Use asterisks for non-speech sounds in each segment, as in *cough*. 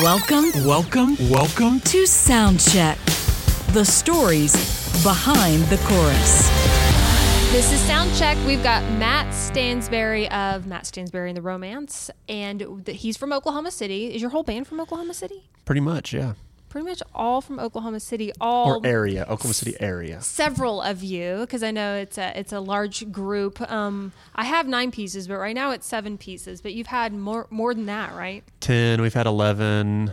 Welcome, Welcome, welcome. to Soundcheck. The stories behind the chorus. This is Soundcheck. We've got Matt Stansberry of Matt Stansberry and the Romance, and he's from Oklahoma City. Is your whole band from Oklahoma City? Pretty much, yeah. Pretty much all from Oklahoma City. All Or area, Oklahoma City area. several of you, because I know it's a it's a large group. Um, I have nine pieces, but right now it's seven pieces. But you've had more more than that, right? 10, we've had 11.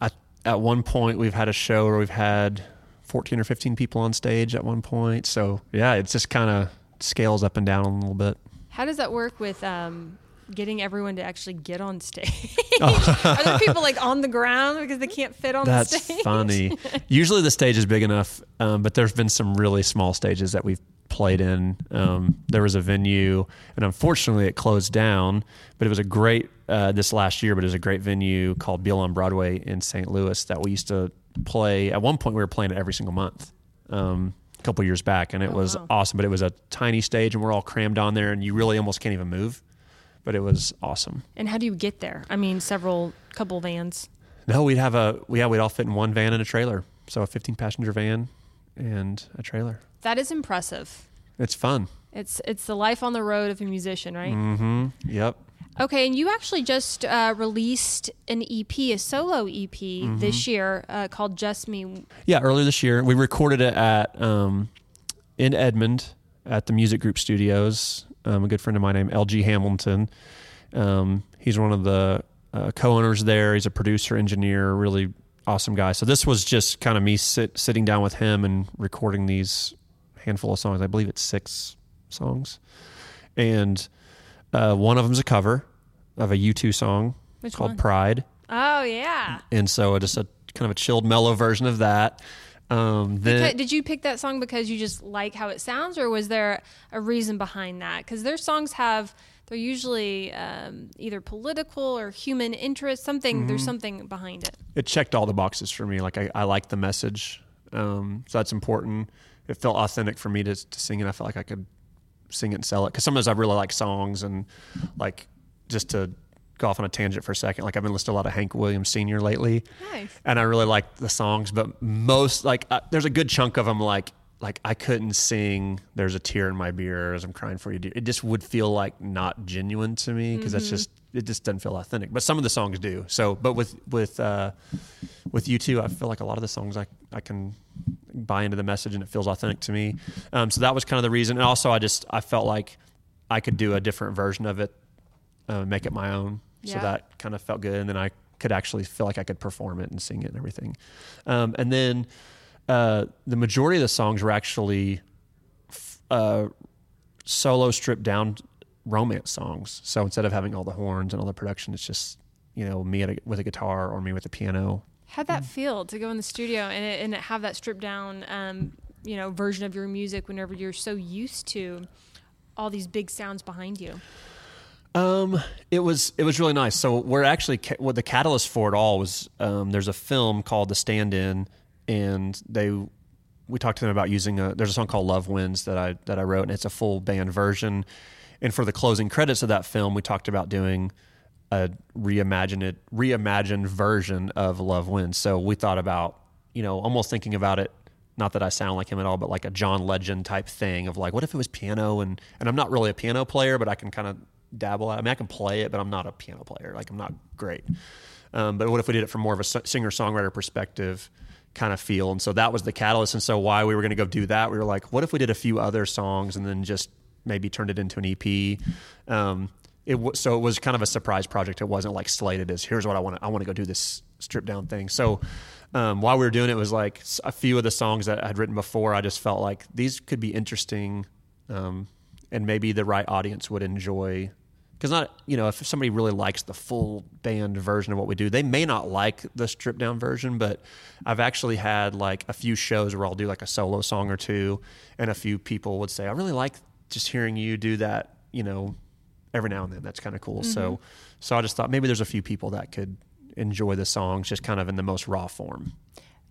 At, at one point, we've had a show where we've had 14 or 15 people on stage at one point. So, yeah, it's just kind of scales up and down a little bit. How does that work with um, getting everyone to actually get on stage? *laughs* *laughs* Are there people like on the ground because they can't fit on the stage? That's funny. *laughs* Usually the stage is big enough, um, but there's been some really small stages that we've played in. Um, there was a venue, and unfortunately it closed down, but it was a great, uh, this last year, but it was a great venue called Beale on Broadway in St. Louis that we used to play. At one point, we were playing it every single month. Um, a couple years back, and it was wow. awesome. But it was a tiny stage, and we're all crammed on there, and you really almost can't even move. But it was awesome. And how do you get there? I mean, several couple vans. No, we'd have a yeah, we'd all fit in one van and a trailer. So a 15 passenger van and a trailer. That is impressive. It's fun. It's it's the life on the road of a musician, right? Mm-hmm. Yep. Okay, and you actually just uh, released an EP, a solo EP Mm-hmm. this year uh, called Just Me. Yeah, earlier this year we recorded it at um, in Edmond at the Music Group Studios. Um, a good friend of mine named LG Hamilton. Um, he's one of the uh, co-owners there. He's a producer, engineer, really awesome guy. So this was just kind of me sit, sitting down with him and recording these handful of songs. I believe it's six songs, and uh, one of them's a cover of a U2 song Which called one? Pride Oh yeah. and so just a kind of a chilled, mellow version of that. Um, then Beca- Did you pick that song because you just like how it sounds, or was there a reason behind that? Because their songs have they're usually um, either political or human interest. Something Mm-hmm. there's something behind it. it checked all the boxes for me. Like I, I like the message, um, so that's important. It felt authentic for me to, to sing, it. I felt like I could sing it and sell it. Because sometimes I really like songs, and like just to go off on a tangent for a second. Like I've been listening to a lot of Hank Williams Sr. lately, Nice. and I really like the songs. But most like uh, there's a good chunk of them like like I couldn't sing. There's a tear in my beer as I'm crying for you. dear." It just would feel like not genuine to me because that's just it just doesn't feel authentic. But some of the songs do. So, but with with uh, with U2, I feel like a lot of the songs I I can buy into the message and it feels authentic to me. Um, so that was kind of the reason. And also, I just I felt like I could do a different version of it, uh, make it my own. So Yeah. that kind of felt good. And then I could actually feel like I could perform it and sing it and everything. Um, and then uh, the majority of the songs were actually f- uh, solo stripped down romance songs. So instead of having all the horns and all the production, it's just you know me at a, with a guitar or me with a piano. How'd Mm. that feel to go in the studio and it, and have that stripped down, um, you know, version of your music whenever you're so used to all these big sounds behind you? Um, it was it was really nice. So we're actually what the catalyst for it all was. Um, there's a film called The Stand-In, and they we talked to them about using a. There's a song called Love Wins that I that I wrote, and it's a full band version. And for the closing credits of that film, we talked about doing a reimagined reimagined version of Love Wins. So we thought about you know almost thinking about it. Not that I sound like him at all, but like a John Legend type thing of like, what if it was piano and and I'm not really a piano player, but I can kind of dabble at. I mean, I can play it, but I'm not a piano player. Like I'm not great. Um, but what if we did it from more of a singer songwriter perspective kind of feel? And so that was the catalyst. And so why we were going to go do that, we were like, what if we did a few other songs and then just maybe turned it into an EP? Um, it w- so it was kind of a surprise project. It wasn't like slated as here's what I want to I want to go do this stripped down thing. So um, while we were doing it, it was like a few of the songs that I'd written before. I just felt like these could be interesting, um, and maybe the right audience would enjoy because not you know if somebody really likes the full band version of what we do, they may not like the stripped down version. But I've actually had like a few shows where I'll do like a solo song or two, and a few people would say, "I really like just hearing you do that." You know, every now and then. That's kind of cool. So, so I just thought maybe there's a few people that could enjoy the songs just kind of in the most raw form.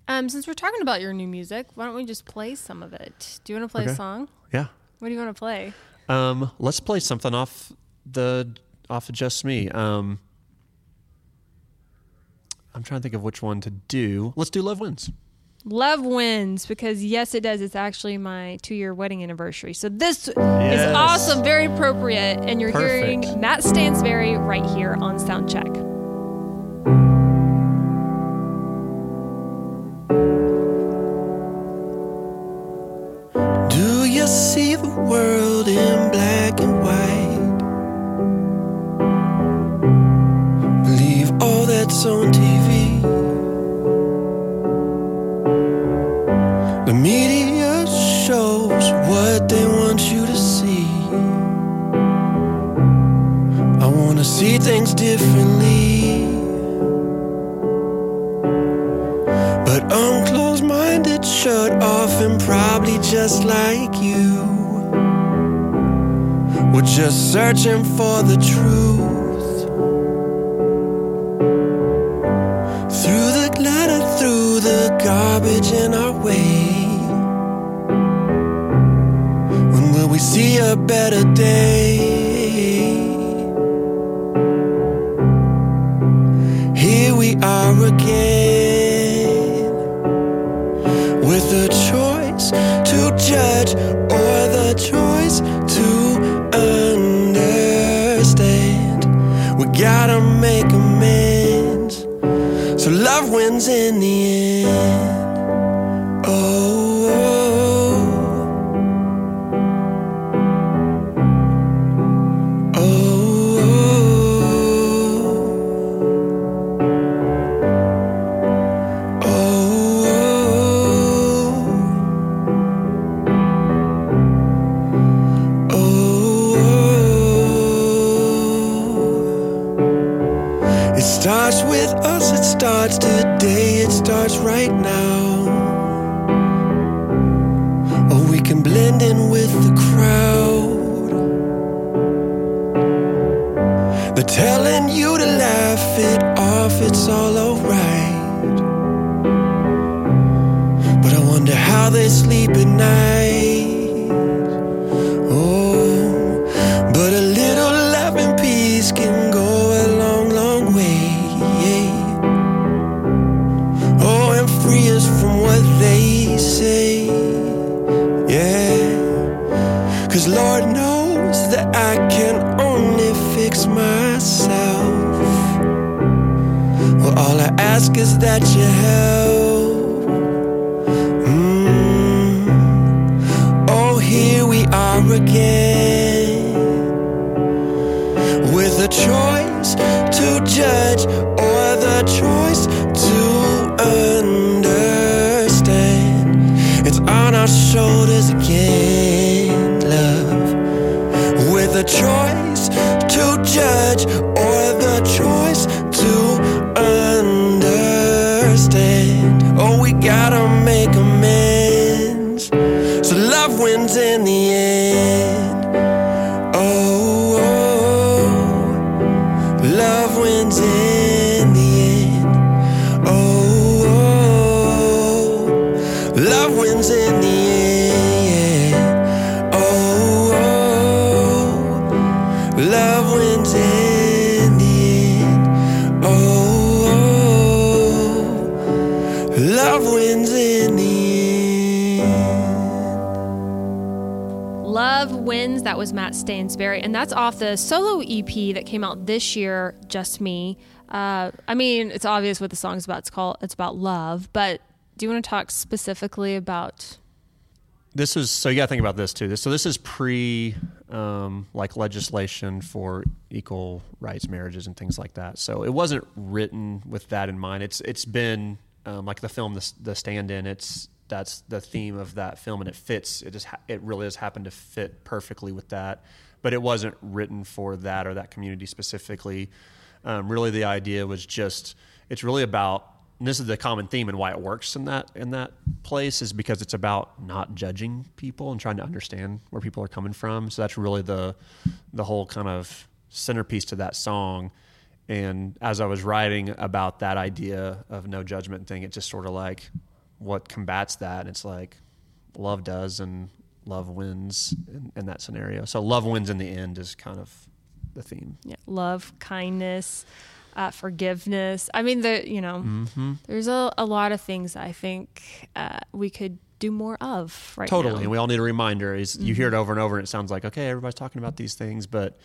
Um, since we're talking about your new music, why don't we just play some of it? Do you want to play Okay. a song? Yeah. What do you want to play? Um, let's play something off the off of Just Me. Um, I'm trying to think of which one to do. Let's do Love Wins. Love wins because yes, it does. It's actually my two-year wedding anniversary. So this is awesome, very appropriate, and you're Perfect. hearing Matt Stansberry right here on Soundcheck. Searching for the truth. Through the clutter, through the garbage in our way. When will we see a better day? In the end. It starts with us, it starts today, it starts right now. Or we can blend in with the crowd. They're telling you to laugh it off, it's all alright. But I wonder how they sleep at night. Ask is that you help. Mm. Oh, here we are again with a choice to judge or the choice to understand. It's on our shoulders again, love, with a choice to judge Stansberry, and that's off the solo EP that came out this year, Just Me. Uh, I mean, it's obvious what the song's about. It's called it's about love, but do you want to talk specifically about? This is so you got to think about this too. So this is pre um, like legislation for equal rights marriages and things like that. So it wasn't written with that in mind. It's it's been um, like the film the, the Stand In. It's that's the theme of that film, and it fits. It just ha- it really has happened to fit perfectly with that. but it wasn't written for that or that community specifically. Um, really, the idea was just it's really about. This is the common theme and why it works in that in that place is because it's about not judging people and trying to understand where people are coming from. So that's really the the whole kind of centerpiece to that song. And as I was writing about that idea of no judgment thing, it just sort of like what combats that. It's like love does, and love wins in, in that scenario. So love wins in the end is kind of the theme. Yeah, love, kindness, uh, forgiveness. I mean, the you know, Mm-hmm. there's a, a lot of things I think uh, we could do more of right Totally. now. Mm-hmm. And we all need a reminder. Is you hear it over and over, and it sounds like okay, everybody's talking about these things, but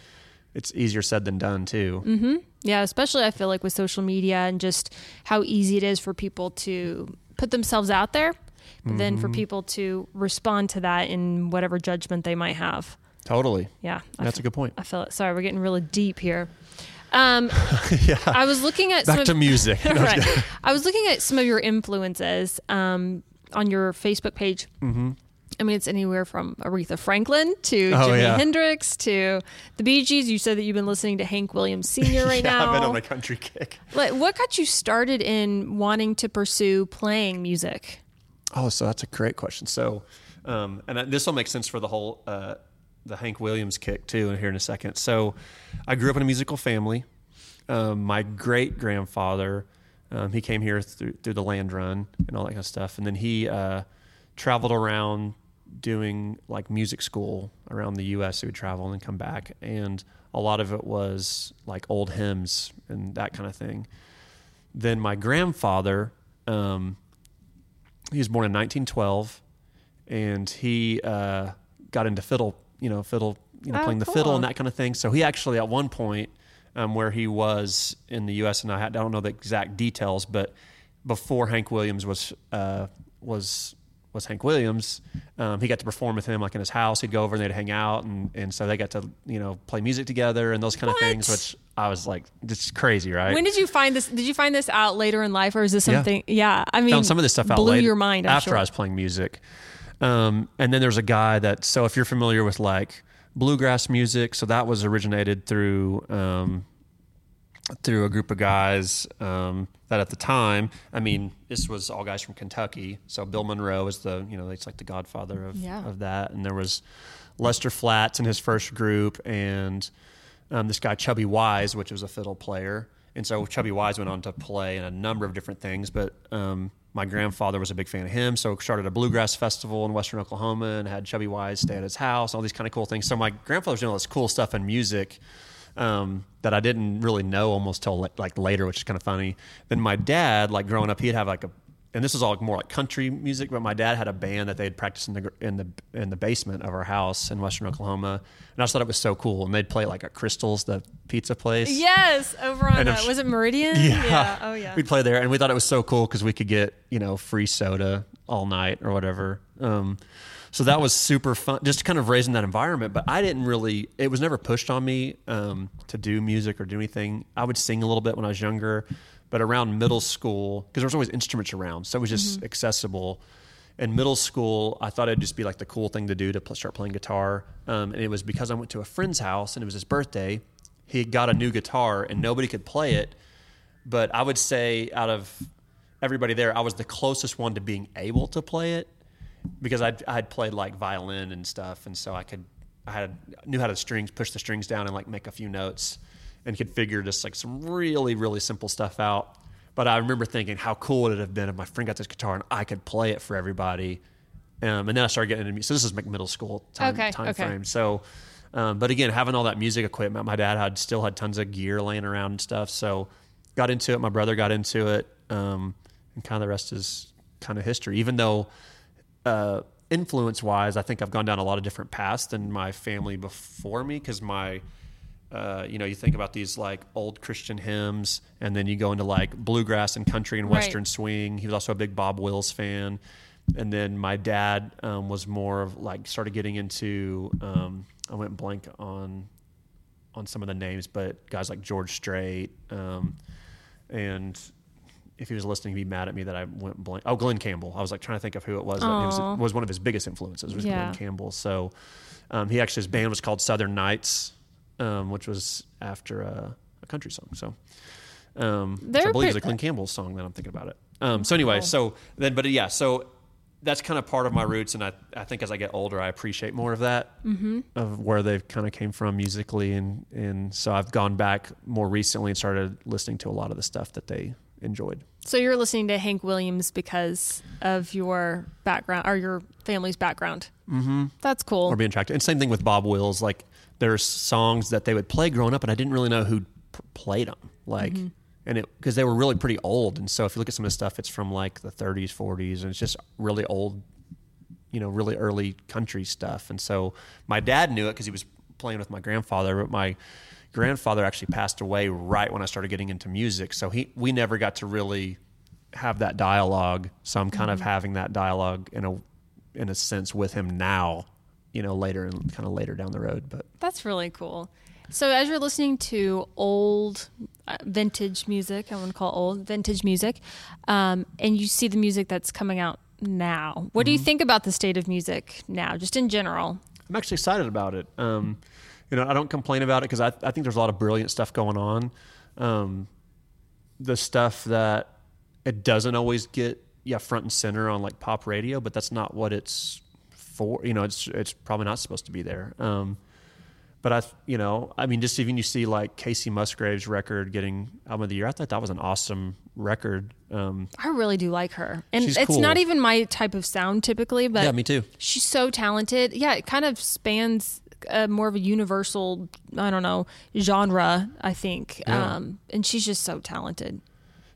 it's easier said than done too. Mm-hmm. Yeah, especially I feel like with social media and just how easy it is for people to put themselves out there, but then Mm-hmm. for people to respond to that in whatever judgment they might have. Totally. Yeah, I That's a good point. I feel it. Sorry, we're getting really deep here. Um, *laughs* I was looking at some Back of- to music. *laughs* right. I was looking at some of your influences um, on your Facebook page. Mm-hmm. I mean, it's anywhere from Aretha Franklin to Oh, Jimi yeah. Hendrix to the Bee Gees. You said that you've been listening to Hank Williams Sr. *laughs* right yeah, now. I've been on a country kick. Like, what got you started in wanting to pursue playing music? Oh, so that's a great question. So, um, and this will make sense for the whole uh, the Hank Williams kick too. Here in a second. So, I grew up in a musical family. Um, my great grandfather, um, he came here through through the land run and all that kind of stuff, and then he uh, traveled around doing like music school around the U.S. He would travel and then come back, and a lot of it was like old hymns and that kind of thing. Then my grandfather. Um, he was born in 1912 and he uh, got into fiddle you know fiddle you know Oh, playing the cool. fiddle and that kind of thing so he actually at one point um, where he was in the us and I, had, I don't know the exact details but before hank williams was uh, was was hank williams um, he got to perform with him like in his house he'd go over and they'd hang out and, and so they got to you know play music together and those kind of things which i was like this is crazy right When did you find this? Did you find this out later in life, or is this Yeah. something? Yeah, I mean, found some of this stuff out blew later your mind I'm after sure. I was playing music. Um, and then there's a guy that so if you're familiar with like bluegrass music, so that was originated through um, through a group of guys um, that at the time, I mean, this was all guys from Kentucky. So Bill Monroe is the you know it's like the godfather of Yeah. of that, and there was Lester Flatt's in his first group, and um, this guy Chubby Wise, which was a fiddle player. And so Chubby Wise went on to play in a number of different things, but um, my grandfather was a big fan of him, so started a bluegrass festival in Western Oklahoma and had Chubby Wise stay at his house, and all these kind of cool things. So my grandfather was doing all this cool stuff in music um, that I didn't really know almost till like, like later, which is kind of funny. Then my dad, like growing up, he'd have like a, and this was all more like country music, but my dad had a band that they'd practice in the in the in the basement of our house in Western Oklahoma, and I just thought it was so cool. And they'd play like at Crystals, the pizza place. Yes, over on uh, was it Meridian? Yeah. Oh yeah. We'd play there, and we thought it was so cool because we could get you know free soda all night or whatever. Um, so that was super fun, just kind of raising that environment. But I didn't really; it was never pushed on me um, to do music or do anything. I would sing a little bit when I was younger, but around middle school, because there was always instruments around, so it was just Mm-hmm. accessible. In middle school, I thought it'd just be like the cool thing to do to pl- start playing guitar, um, and it was because I went to a friend's house and it was his birthday. He got a new guitar and nobody could play it but I would say out of everybody there, I was the closest one to being able to play it because I'd, I'd played like violin and stuff, and so I could I had knew how to strings push the strings down and like make a few notes, and could figure just like some really really simple stuff out. But I remember thinking how cool would it have been if my friend got this guitar and I could play it for everybody. Um, and then I started getting into music. So this is like middle school time, Okay, time okay. frame. So, um, but again, having all that music equipment, my dad had still had tons of gear laying around and stuff. So, got into it. My brother got into it, um, and kind of the rest is kind of history. Even though uh, influence wise, I think I've gone down a lot of different paths than my family before me because my uh, you know, you think about these like old Christian hymns, and then you go into like bluegrass and country and Right. western swing. He was also a big Bob Wills fan, and then my dad um, was more of like started getting into. Um, I went blank on on some of the names, but guys like George Strait um, and if he was listening, he'd be mad at me that I went blank. Oh, Glen Campbell. I was like trying to think of who it was. That was, was one of his biggest influences was Yeah. Glen Campbell. So um, he actually his band was called Southern Nights, um, which was after a, a country song. So um, I believe is a Glen Campbell song that I'm thinking about it. Um, so anyway, so then, but yeah, so that's kind of part of my roots, and I, I think as I get older, I appreciate more of that, mm-hmm. of where they've kind of came from musically, and and so I've gone back more recently and started listening to a lot of the stuff that they enjoyed. So you're listening to Hank Williams because of your background or your family's background. Mm-hmm. That's cool. or being attracted. And same thing with Bob Wills. Like there's songs that they would play growing up, and I didn't really know who p- played them. Like, and it because they were really pretty old. And so if you look at some of the stuff, it's from like the 30s, 40s, and it's just really old, you know, really early country stuff. And so my dad knew it because he was playing with my grandfather, but my grandfather actually passed away right when I started getting into music. So he we never got to really have that dialogue. So I'm kind of having that dialogue in a in a sense with him now, you know, later and kind of later down the road. But That's really cool. So as you're listening to old uh, vintage music, I want to call it old vintage music, um, and you see the music that's coming out now, what do you think about the state of music now, just in general? I'm actually excited about it. Um, you know, I don't complain about it because I, I think there's a lot of brilliant stuff going on. Um, the stuff that it doesn't always get yeah front and center on like pop radio, but that's not what it's for. You know, it's it's probably not supposed to be there. Um, but I, you know, I mean, just even you see like Kacey Musgraves record getting album of the year. I thought that was an awesome record. Um, I really do like her, and it's cool. not even my type of sound typically, but yeah, me too. she's so talented. Yeah, it kind of spans uh, more of a universal, I don't know, genre. I think, Yeah. um, and she's just so talented.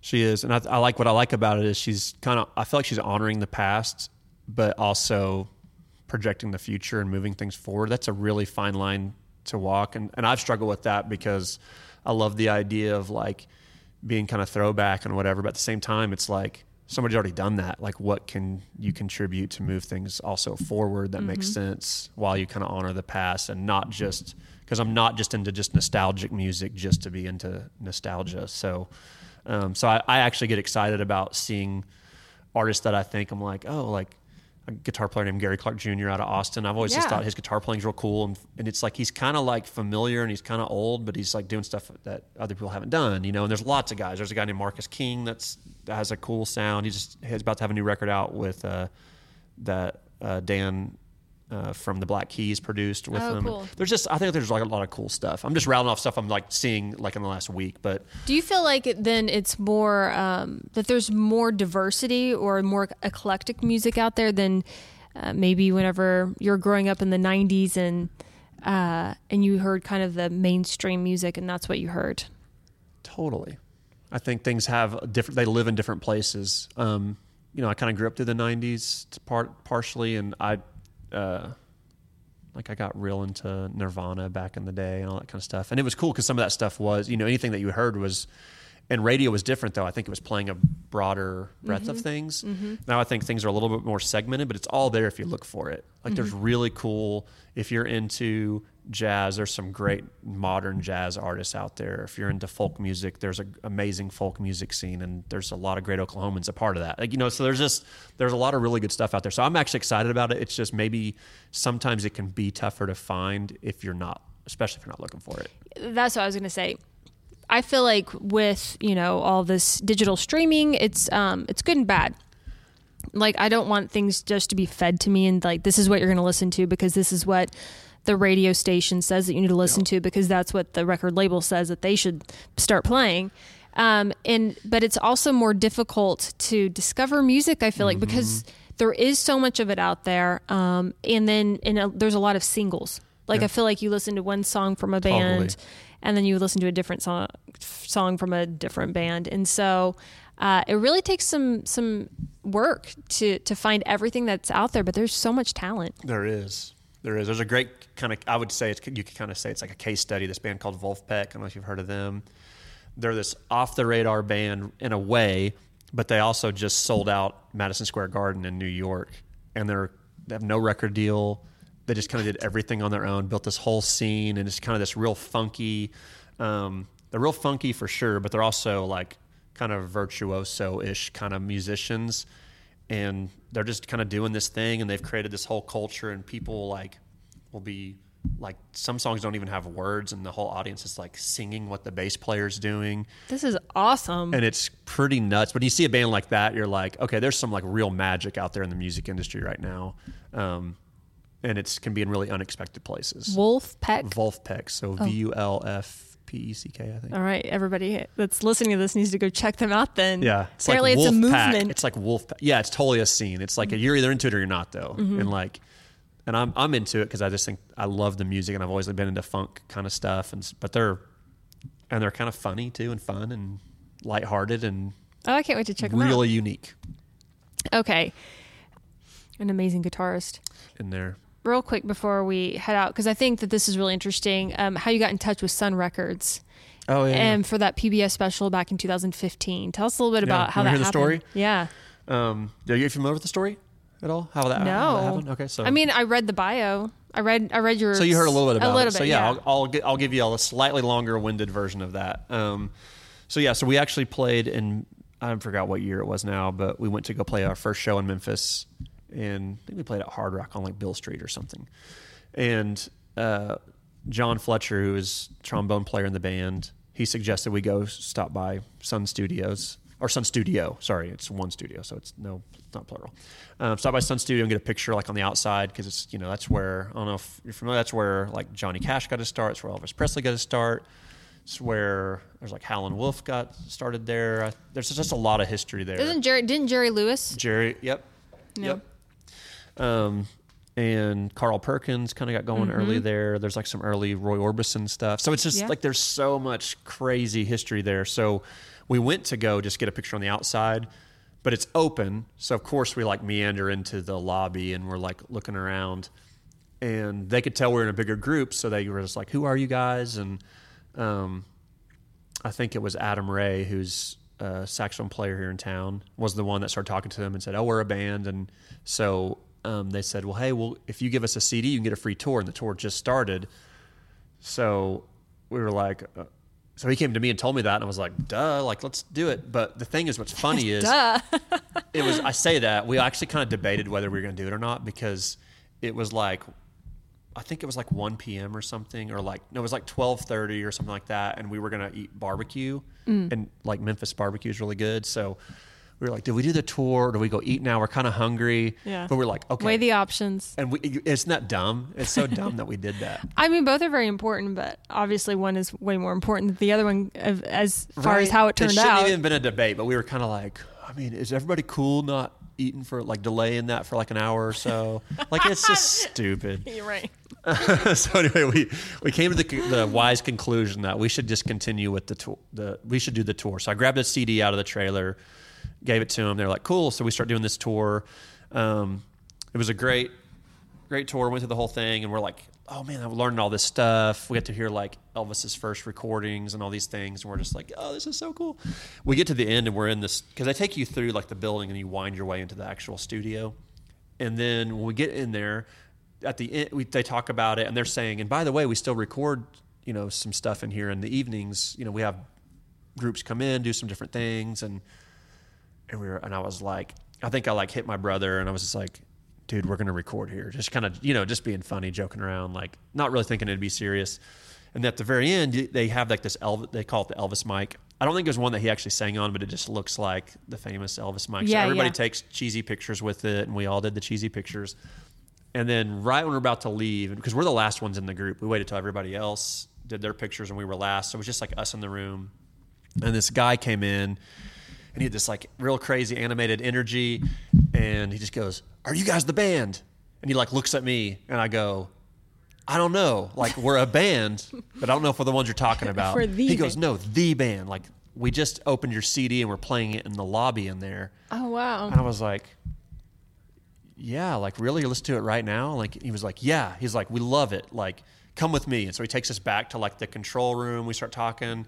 She is, and I, I like what I like about it is she's kind of. I feel like she's honoring the past, but also projecting the future and moving things forward. That's a really fine line to walk, and and I've struggled with that because I love the idea of like being kind of throwback and whatever, but at the same time, it's like somebody's already done that. Like, what can you contribute to move things also forward that makes sense while you kind of honor the past and not just because I'm not just into just nostalgic music just to be into nostalgia. So, um, so I, I actually get excited about seeing artists that I think I'm like, oh, like a guitar player named Gary Clark Jr. out of Austin. I've always just thought his guitar playing's real cool, and, and it's like he's kind of like familiar and he's kind of old, but he's like doing stuff that other people haven't done, you know. And there's lots of guys. There's a guy named Marcus King that's that has a cool sound. He just he's about to have a new record out with uh, that uh, Dan. Uh, from the Black Keys produced with Oh, them. cool. There's just I think there's like a lot of cool stuff. I'm just rattling off stuff I'm like seeing like in the last week, but Do you feel like then it's more um, that there's more diversity or more eclectic music out there than uh, maybe whenever you're growing up in the '90s and uh, and you heard kind of the mainstream music and that's what you heard. Totally. I think things have different. They live in different places. Um, you know, I kind of grew up through the '90s, part partially, and I, uh, like, I got real into Nirvana back in the day and all that kind of stuff. And it was cool because some of that stuff was, you know, anything that you heard was, and radio was different though. I think it was playing a broader breadth of things. Now I think things are a little bit more segmented, but it's all there if you look for it. Like, there's really cool if you're into jazz. There's some great modern jazz artists out there. If you're into folk music, there's an amazing folk music scene, and there's a lot of great Oklahomans a part of that. Like you know, so there's just there's a lot of really good stuff out there. So I'm actually excited about it. It's just maybe sometimes it can be tougher to find if you're not, especially if you're not looking for it. That's what I was to say. I feel like with you know all this digital streaming, it's um, it's good and bad. Like I don't want things just to be fed to me and like this is what you're going to listen to because this is what the radio station says that you need to listen to because that's what the record label says that they should start playing. Um, and but it's also more difficult to discover music. I feel like because there is so much of it out there, um, and then and uh, there's a lot of singles. Like Yeah. I feel like you listen to one song from a band, Totally. and then you listen to a different song song from a different band, and so uh, it really takes some some work to to find everything that's out there. But there's so much talent. There is. There is. There's a great kind of. I would say it's. You could kind of say it's like a case study. This band called Vulfpeck. I don't know if you've heard of them. They're this off the radar band in a way, but they also just sold out Madison Square Garden in New York, and they're they have no record deal. They just kind of did everything on their own, built this whole scene, and it's kind of this real funky. Um, they're real funky for sure, but they're also like kind of virtuoso ish kind of musicians, and they're just kind of doing this thing, and they've created this whole culture, and people like will be like some songs don't even have words, and the whole audience is like singing what the bass player's doing This is awesome. and it's pretty nuts. When you see a band like that, you're like, okay, there's some like real magic out there in the music industry right now, um, and it can be in really unexpected places. Wolf Peck. Vulfpeck, so V U L F P E C K, I think. All right, everybody that's listening to this needs to go check them out. Then, Yeah, apparently it's a Vulfpeck. movement. It's like Vulfpeck. Yeah, it's totally a scene. It's like you're either into it or you're not, though. Mm-hmm. And like, and I'm I'm into it because I just think I love the music, and I've always been into funk kind of stuff. And but they're and they're kind of funny too, and fun and lighthearted and oh, I can't wait to check them really unique. Okay, an amazing guitarist. in there. Real quick before we head out, because I think that this is really interesting. Um, how you got in touch with Sun Records Oh yeah. and for that PBS special back in 2015. Tell us a little bit Yeah. about how that hear the happened. story? Yeah. Um, are you familiar with the story at all? How that, how that No. happened? Okay, so I mean, I read the bio. I read. I read your. so you heard a little bit about a little it. Bit, so yeah, I'll I'll, I'll give you a slightly longer winded version of that. Um, so yeah, so we actually played in I forgot what year it was now, but we went to go play our first show in Memphis, and I think we played at Hard Rock on like Beale Street or something. And uh, John Fletcher, who is trombone player in the band, he suggested we go stop by Sun Studios or Sun Studio. Sorry, it's one studio, so it's no, it's not plural. Um, stop by Sun Studio and get a picture like on the outside because it's you know that's where I don't know if you're familiar. That's where like Johnny Cash got his start. It's where Elvis Presley got his start. It's where there's like Howlin' Wolf got started there. Uh, There's just a lot of history there. Isn't Jerry? Didn't Jerry Lewis? Jerry. Yep. No. Yep. Um, and Carl Perkins kind of got going early there. There's like some early Roy Orbison stuff. So it's just Yeah. like there's so much crazy history there. So we went to go just get a picture on the outside, but it's open. So of course we like meander into the lobby and we're like looking around, and they could tell we are in a bigger group. So they were just like, "Who are you guys?" And um, I think it was Adam Ray, who's a saxophone player here in town, was the one that started talking to them and said, "Oh, we're a band." And so um, they said, "Well, hey, well, if you give us a CD, you can get a free tour." And the tour just started, so we were like, uh, so he came to me and told me that, and I was like, "Duh, like let's do it." But the thing is, what's *laughs* funny is, it was. I say that we actually kind of debated whether we were going to do it or not because it was like I think it was like 1 p.m. or something, or like no, it was like 12:30 or something like that, and we were gonna eat barbecue, mm. and like Memphis barbecue is really good. So we were like, do we do the tour? Or do we go eat now? We're kind of hungry, Yeah. but we're like, okay. Weigh the options. and we, isn't dumb? It's so dumb that we did that. *laughs* I mean, both are very important, but obviously one is way more important than the other one uh, as far as how it turned out. it shouldn't out. even been a debate, but we were kind of like, I mean, is everybody cool not eating for like delaying that for like an hour or so? *laughs* Like it's just stupid. You're right. *laughs* so anyway, we we came to the, the wise conclusion that we should just continue with the tour. The we should do the tour. So I grabbed a CD out of the trailer, gave it to them. They're like, "Cool." So we start doing this tour. Um, it was a great, great tour. Went through the whole thing, and we're like, "Oh man, I'm learning all this stuff." We get to hear like Elvis's first recordings and all these things, and we're just like, "Oh, this is so cool." We get to the end, and we're in this because they take you through like the building, and you wind your way into the actual studio. And then when we get in there, at the end, we, they talk about it, and they're saying, and by the way, we still record, you know, some stuff in here in the evenings. You know, we have groups come in, do some different things, and and we were, and I was like, I think I like hit my brother, and I was just like, dude, we're gonna record here, just kind of, you know, just being funny, joking around, like not really thinking it'd be serious. And at the very end, they have like this Elvis, they call it the Elvis mic. I don't think there's one that he actually sang on, but it just looks like the famous Elvis mic. Yeah, so everybody yeah. takes cheesy pictures with it, and we all did the cheesy pictures. And then right when we're about to leave, because we're the last ones in the group, we waited till everybody else did their pictures and we were last. So it was just like us in the room. And this guy came in and he had this like real crazy animated energy. And he just goes, Are you guys the band? And he like looks at me and I go, I don't know. Like we're a band, but I don't know if we're the ones you're talking *laughs* about. For the he goes, band. No, the band. Like we just opened your CD and we're playing it in the lobby in there. Oh wow. And I was like, yeah, like really, let's do it right now. Like he was like, yeah. He's like, we love it. Like, come with me. And so he takes us back to like the control room. We start talking,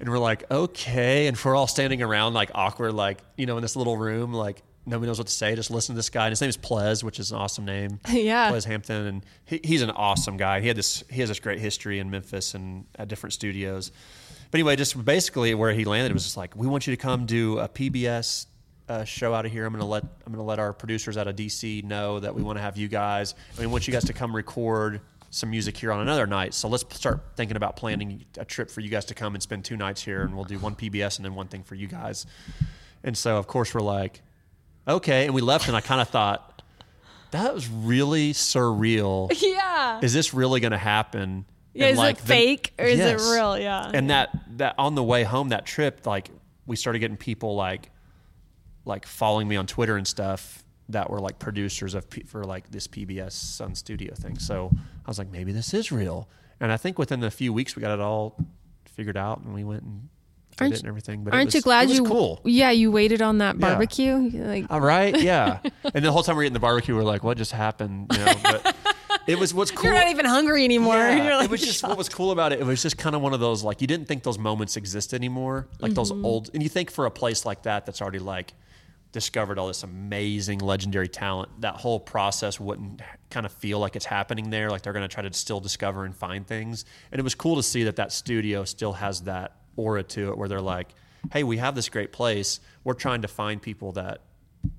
and we're like, okay. And we're all standing around like awkward, like you know, in this little room, like nobody knows what to say. Just listen to this guy. And his name is Plez, which is an awesome name. *laughs* Yeah. Plez Hampton, and he, he's an awesome guy. He had this, he has this great history in Memphis and at different studios. but anyway, just basically where he landed was just like, we want you to come do a PBS uh, show out of here. I'm gonna let I'm gonna let our producers out of DC know that we want to have you guys. I mean, we want you guys to come record some music here on another night. So let's start thinking about planning a trip for you guys to come and spend two nights here, and we'll do one PBS and then one thing for you guys. And so, of course, we're like, okay. And we left, and I kind of thought that was really surreal. *laughs* Yeah. Is this really going to happen? Yeah, is like, it the- fake or is it real? Yeah. And that that on the way home that trip, like we started getting people like like following me on Twitter and stuff that were like producers of P- for like this PBS Sun Studio thing. So I was like, maybe this is real. And I think within a few weeks we got it all figured out and we went and did it and everything. But Aren't was- you glad it was you cool? Yeah, you waited on that barbecue. You're Like All right, *laughs* yeah. and the whole time we're eating the barbecue, we're like, what just happened? You know, but *laughs* it was what's cool. you're not even hungry anymore. Yeah, like, it was just what was cool about it. It was just kind of one of those like you didn't think those moments exist anymore, like those Mm-hmm. old. And you think for a place like that that's already like discovered all this amazing legendary talent, that whole process wouldn't kind of feel like it's happening there. Like they're going to try to still discover and find things. And it was cool to see that that studio still has that aura to it, where they're like, "Hey, we have this great place. We're trying to find people that,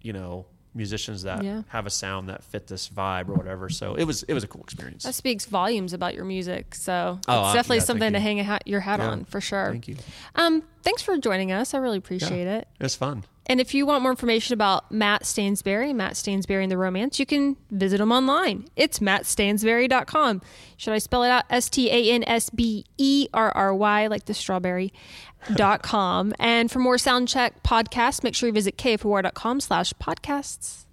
you know." musicians that Yeah. have a sound that fit this vibe or whatever so it was it was a cool experience that speaks volumes about your music. So Oh, it's uh, definitely yeah, something to hang a hat, your hat Yeah. on for sure. Thank you. Um, thanks for joining us. I really appreciate it. It was fun. And if you want more information about Matt Stansberry, Matt Stansberry and the Romance, you can visit him online. It's mattstansberry.com. Should I spell it out? S T A N S B E R R Y, like the strawberry. *laughs* dot com. And for more Soundcheck podcasts, make sure you visit kfor.com slash podcasts.